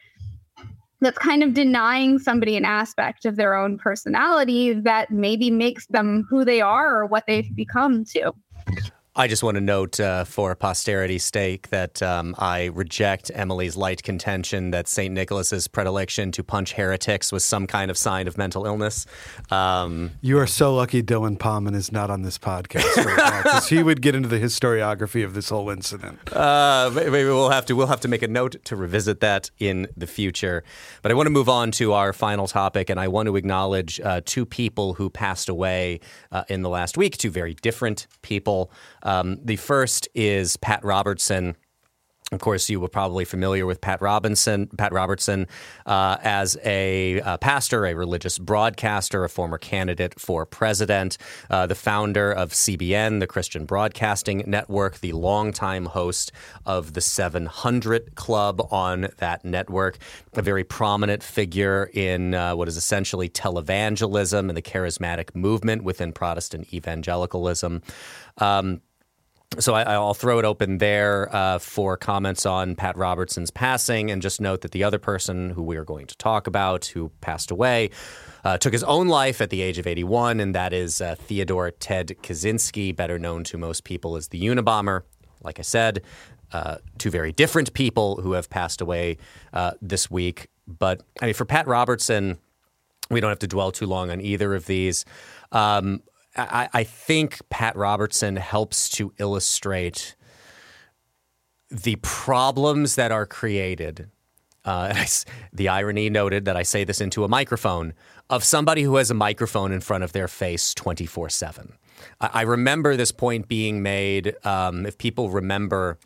that's kind of denying somebody an aspect of their own personality that maybe makes them who they are or what they've become too. I just want to note uh, for posterity's sake that um, I reject Emily's light contention that St. Nicholas's predilection to punch heretics was some kind of sign of mental illness. Um, you are so lucky Dylan Pahman is not on this podcast right because he would get into the historiography of this whole incident. *laughs* Uh, maybe we'll have to we'll have to make a note to revisit that in the future. But I want to move on to our final topic, and I want to acknowledge uh, two people who passed away uh, in the last week. Two very different people. Um, the first is Pat Robertson. Of course, you were probably familiar with Pat Robinson, Pat Robertson, uh, as a uh, pastor, a religious broadcaster, a former candidate for president, uh, the founder of CBN, the Christian Broadcasting Network, the longtime host of the 700 Club on that network, a very prominent figure in uh, what is essentially televangelism and the charismatic movement within Protestant evangelicalism. Um, so I, will throw it open there uh, for comments on Pat Robertson's passing, and just note that the other person who we are going to talk about, who passed away, uh, took his own life at the age of 81, and that is uh, Theodore Ted Kaczynski, better known to most people as the Unabomber. Like I said, uh, two very different people who have passed away uh, this week. But I mean, for Pat Robertson, we don't have to dwell too long on either of these. Um, I, I think Pat Robertson helps to illustrate the problems that are created. Uh, *laughs* the irony noted that I say this into a microphone of somebody who has a microphone in front of their face 24 7. I, remember this point being made. Um, if people remember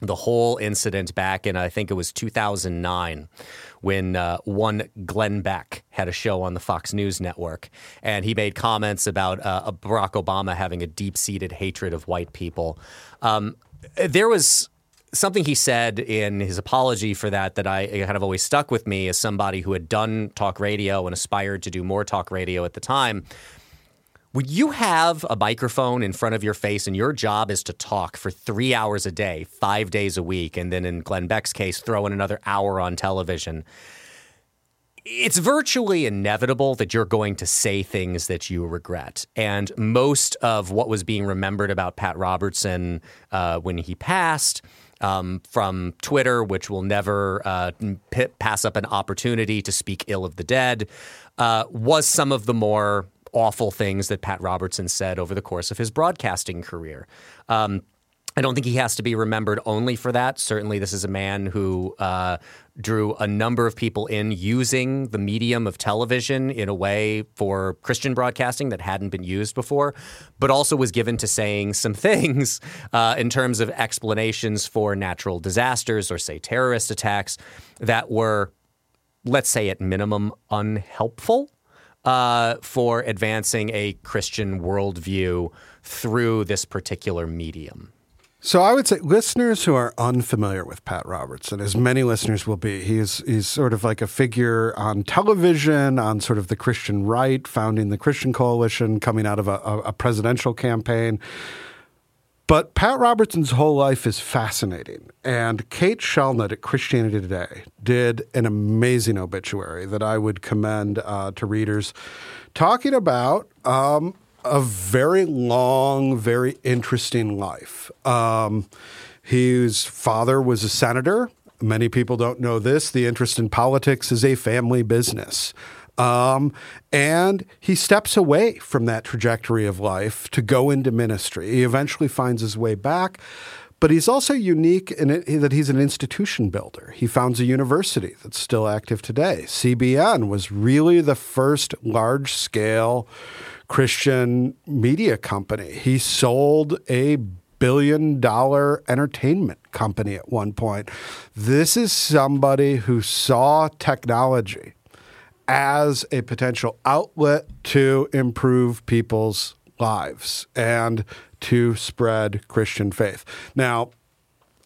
the whole incident back in, I think it was 2009, when uh, one Glenn Beck had a show on the Fox News network, and he made comments about uh, Barack Obama having a deep seated hatred of white people. Um, there was something he said in his apology for that that I kind of always stuck with me as somebody who had done talk radio and aspired to do more talk radio at the time. Would you have a microphone in front of your face and your job is to talk for three hours a day, five days a week, and then in Glenn Beck's case, throw in another hour on television? It's virtually inevitable that you're going to say things that you regret. And most of what was being remembered about Pat Robertson uh, when he passed um, from Twitter, which will never uh, p- pass up an opportunity to speak ill of the dead, uh, was some of the more awful things that Pat Robertson said over the course of his broadcasting career. Um, I don't think he has to be remembered only for that. Certainly, this is a man who uh, drew a number of people in using the medium of television in a way for Christian broadcasting that hadn't been used before, but also was given to saying some *laughs* things uh, in terms of explanations for natural disasters or, say, terrorist attacks that were, let's say, at minimum, unhelpful uh, for advancing a Christian worldview through this particular medium? So I would say listeners who are unfamiliar with Pat Robertson, as many listeners will be, he's he's sort of like a figure on television, on sort of the Christian right, founding the Christian Coalition, coming out of a, a presidential campaign. But Pat Robertson's whole life is fascinating. And Kate Shellnutt at Christianity Today did an amazing obituary that I would commend uh, to readers, talking about um, a very long, very interesting life. Um, his father was a senator. Many people don't know this. The interest in politics is a family business. Um, and he steps away from that trajectory of life to go into ministry. He eventually finds his way back. But he's also unique in it, that he's an institution builder. He founds a university that's still active today. CBN was really the first large scale Christian media company. He sold a billion dollar entertainment company at one point. This is somebody who saw technology as a potential outlet to improve people's lives and to spread Christian faith. Now,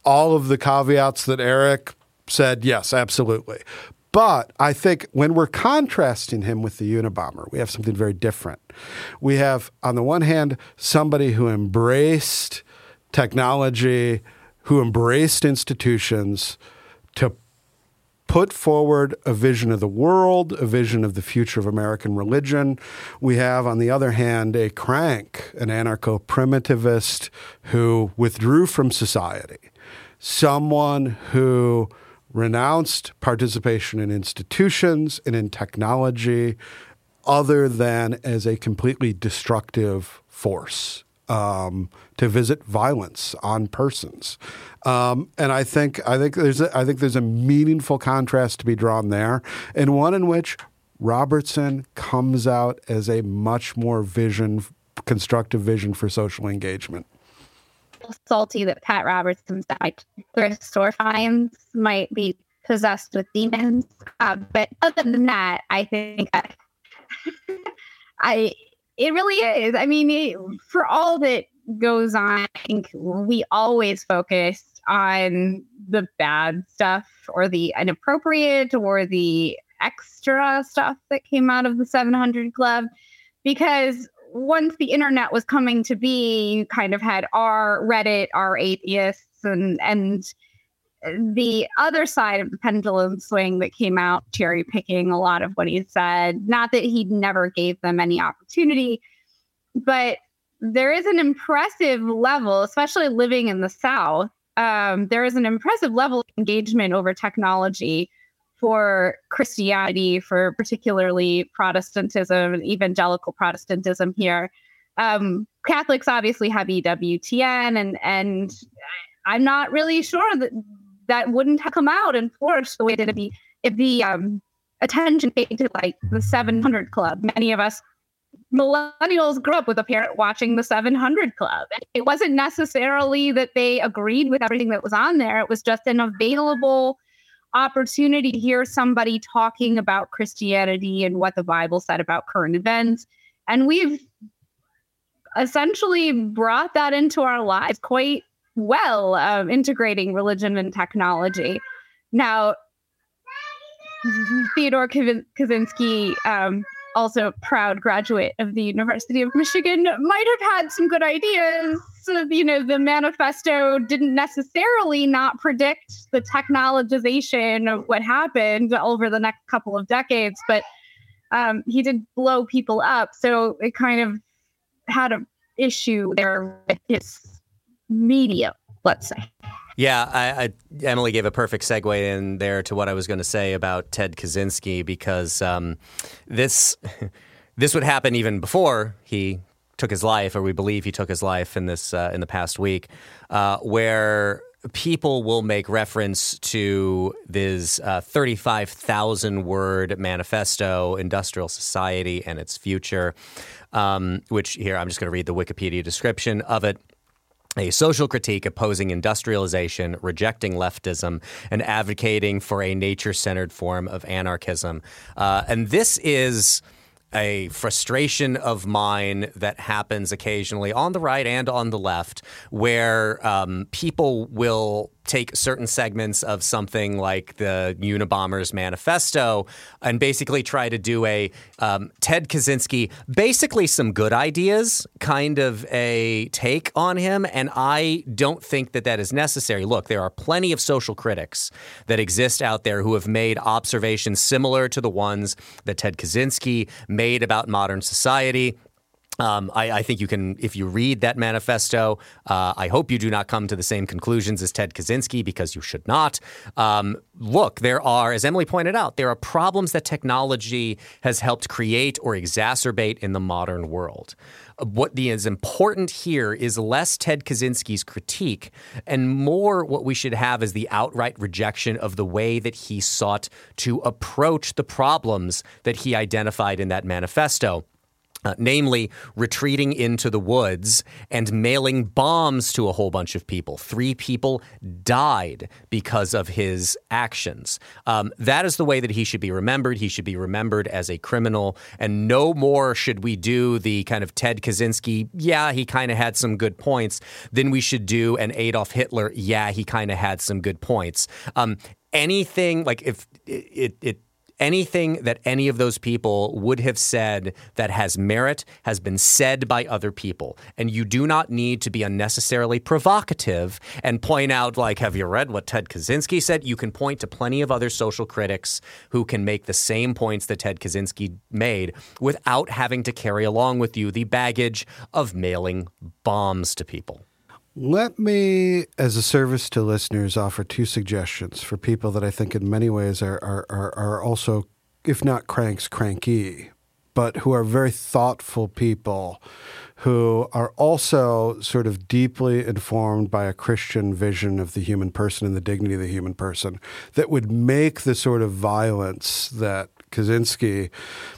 all of the caveats that Eric said, yes, absolutely. But I think when we're contrasting him with the Unabomber, we have something very different. We have, on the one hand, somebody who embraced technology, who embraced institutions to put forward a vision of the world, a vision of the future of American religion. We have, on the other hand, a crank, an anarcho primitivist who withdrew from society, someone who renounced participation in institutions and in technology other than as a completely destructive force um, to visit violence on persons. Um, and I think I think there's a, I think there's a meaningful contrast to be drawn there, and one in which Robertson comes out as a much more vision, constructive vision for social engagement salty that Pat Robertson's died. Thrift store finds might be possessed with demons. Uh, but other than that, I think I, *laughs* I it really is. I mean, it, for all that goes on, I think we always focused on the bad stuff or the inappropriate or the extra stuff that came out of the 700 Club because once the internet was coming to be, you kind of had our Reddit, our atheists, and and the other side of the pendulum swing that came out, cherry picking a lot of what he said. Not that he never gave them any opportunity, but there is an impressive level, especially living in the South. Um, there is an impressive level of engagement over technology for Christianity, for particularly Protestantism and evangelical Protestantism here. Um, Catholics obviously have EWTN, and and I'm not really sure that that wouldn't have come out in force the way that it be if the um, attention paid to like the 700 Club. Many of us millennials grew up with a parent watching the 700 Club. It wasn't necessarily that they agreed with everything that was on there. It was just an available opportunity to hear somebody talking about Christianity and what the Bible said about current events. And we've essentially brought that into our lives quite well, um, integrating religion and technology. Now, *laughs* Theodore Kaczynski um, also a proud graduate of the University of Michigan, might have had some good ideas. You know, the manifesto didn't necessarily not predict the technologization of what happened over the next couple of decades, but um, he did blow people up. So it kind of had an issue there with his media, let's say. Yeah, I, I, Emily gave a perfect segue in there to what I was going to say about Ted Kaczynski because um, this *laughs* this would happen even before he took his life, or we believe he took his life in this uh, in the past week, uh, where people will make reference to this uh, 35,000 word manifesto, Industrial Society and Its Future, um, which here I'm just going to read the Wikipedia description of it a social critique opposing industrialization, rejecting leftism, and advocating for a nature centered form of anarchism. Uh, and this is a frustration of mine that happens occasionally on the right and on the left, where um, people will take certain segments of something like the Unabomber's manifesto and basically try to do a um, Ted Kaczynski, basically some good ideas kind of a take on him. And I don't think that that is necessary. Look, there are plenty of social critics that exist out there who have made observations similar to the ones that Ted Kaczynski made about modern society. Um, I, I, think you can, if you read that manifesto, uh, I hope you do not come to the same conclusions as Ted Kaczynski because you should not. Um, look, there are, as Emily pointed out, there are problems that technology has helped create or exacerbate in the modern world. What is important here is less Ted Kaczynski's critique and more what we should have is the outright rejection of the way that he sought to approach the problems that he identified in that manifesto. Uh, namely retreating into the woods and mailing bombs to a whole bunch of people. Three people died because of his actions. Um, that is the way that he should be remembered. He should be remembered as a criminal, and no more should we do the kind of Ted Kaczynski, yeah, he kind of had some good points, than we should do an Adolf Hitler, yeah, he kind of had some good points. Um, anything like if it, it anything that any of those people would have said that has merit has been said by other people. And you do not need to be unnecessarily provocative and point out, like, have you read what Ted Kaczynski said? You can point to plenty of other social critics who can make the same points that Ted Kaczynski made without having to carry along with you the baggage of mailing bombs to people. Let me, as a service to listeners, offer two suggestions for people that I think in many ways are, are, are, are also, if not cranks, cranky, but who are very thoughtful people who are also sort of deeply informed by a Christian vision of the human person and the dignity of the human person that would make the sort of violence that Kaczynski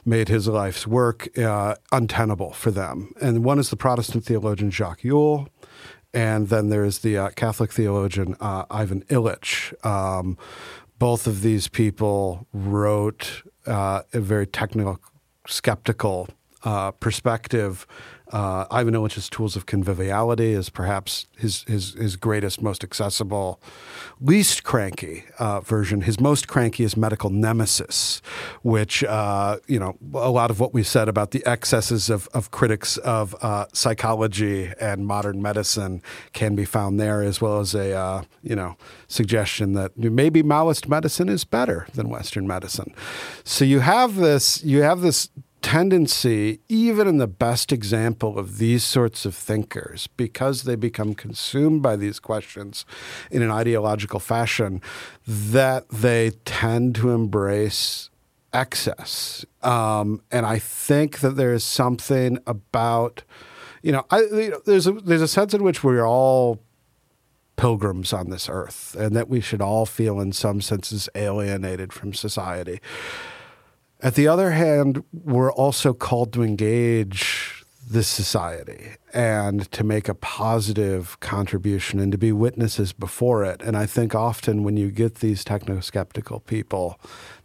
made his life's work uh, untenable for them. And one is the Protestant theologian Jacques Ellul and then there's the uh, Catholic theologian uh, Ivan Illich. Um, both of these people wrote uh, a very technical, skeptical uh, perspective uh, Ivan Illich's Tools of Conviviality is perhaps his, his, his greatest, most accessible, least cranky uh, version. His most cranky is Medical Nemesis, which, uh, you know, a lot of what we said about the excesses of, of critics of uh, psychology and modern medicine can be found there, as well as a, uh, you know, suggestion that maybe Maoist medicine is better than Western medicine. So you have this, you have this tendency, even in the best example of these sorts of thinkers, because they become consumed by these questions in an ideological fashion, that they tend to embrace excess. Um, and I think that there is something about, you know, I, you know, there's a, there's a sense in which we're all pilgrims on this earth, and that we should all feel, in some senses, alienated from society. At the other hand, we're also called to engage this society and to make a positive contribution and to be witnesses before it. And I think often when you get these techno skeptical people,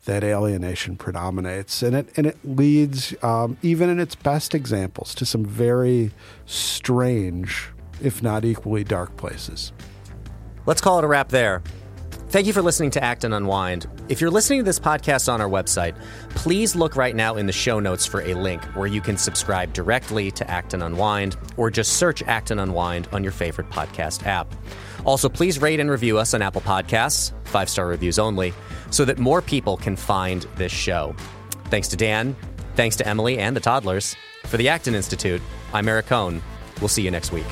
that alienation predominates, and it and it leads, um, even in its best examples, to some very strange, if not equally dark places. Let's call it a wrap there. Thank you for listening to Acton Unwind. If you're listening to this podcast on our website, please look right now in the show notes for a link where you can subscribe directly to Acton Unwind or just search Acton Unwind on your favorite podcast app. Also, please rate and review us on Apple Podcasts, five star reviews only, so that more people can find this show. Thanks to Dan, thanks to Emily and the toddlers. For the Acton Institute, I'm Eric Kohn. We'll see you next week.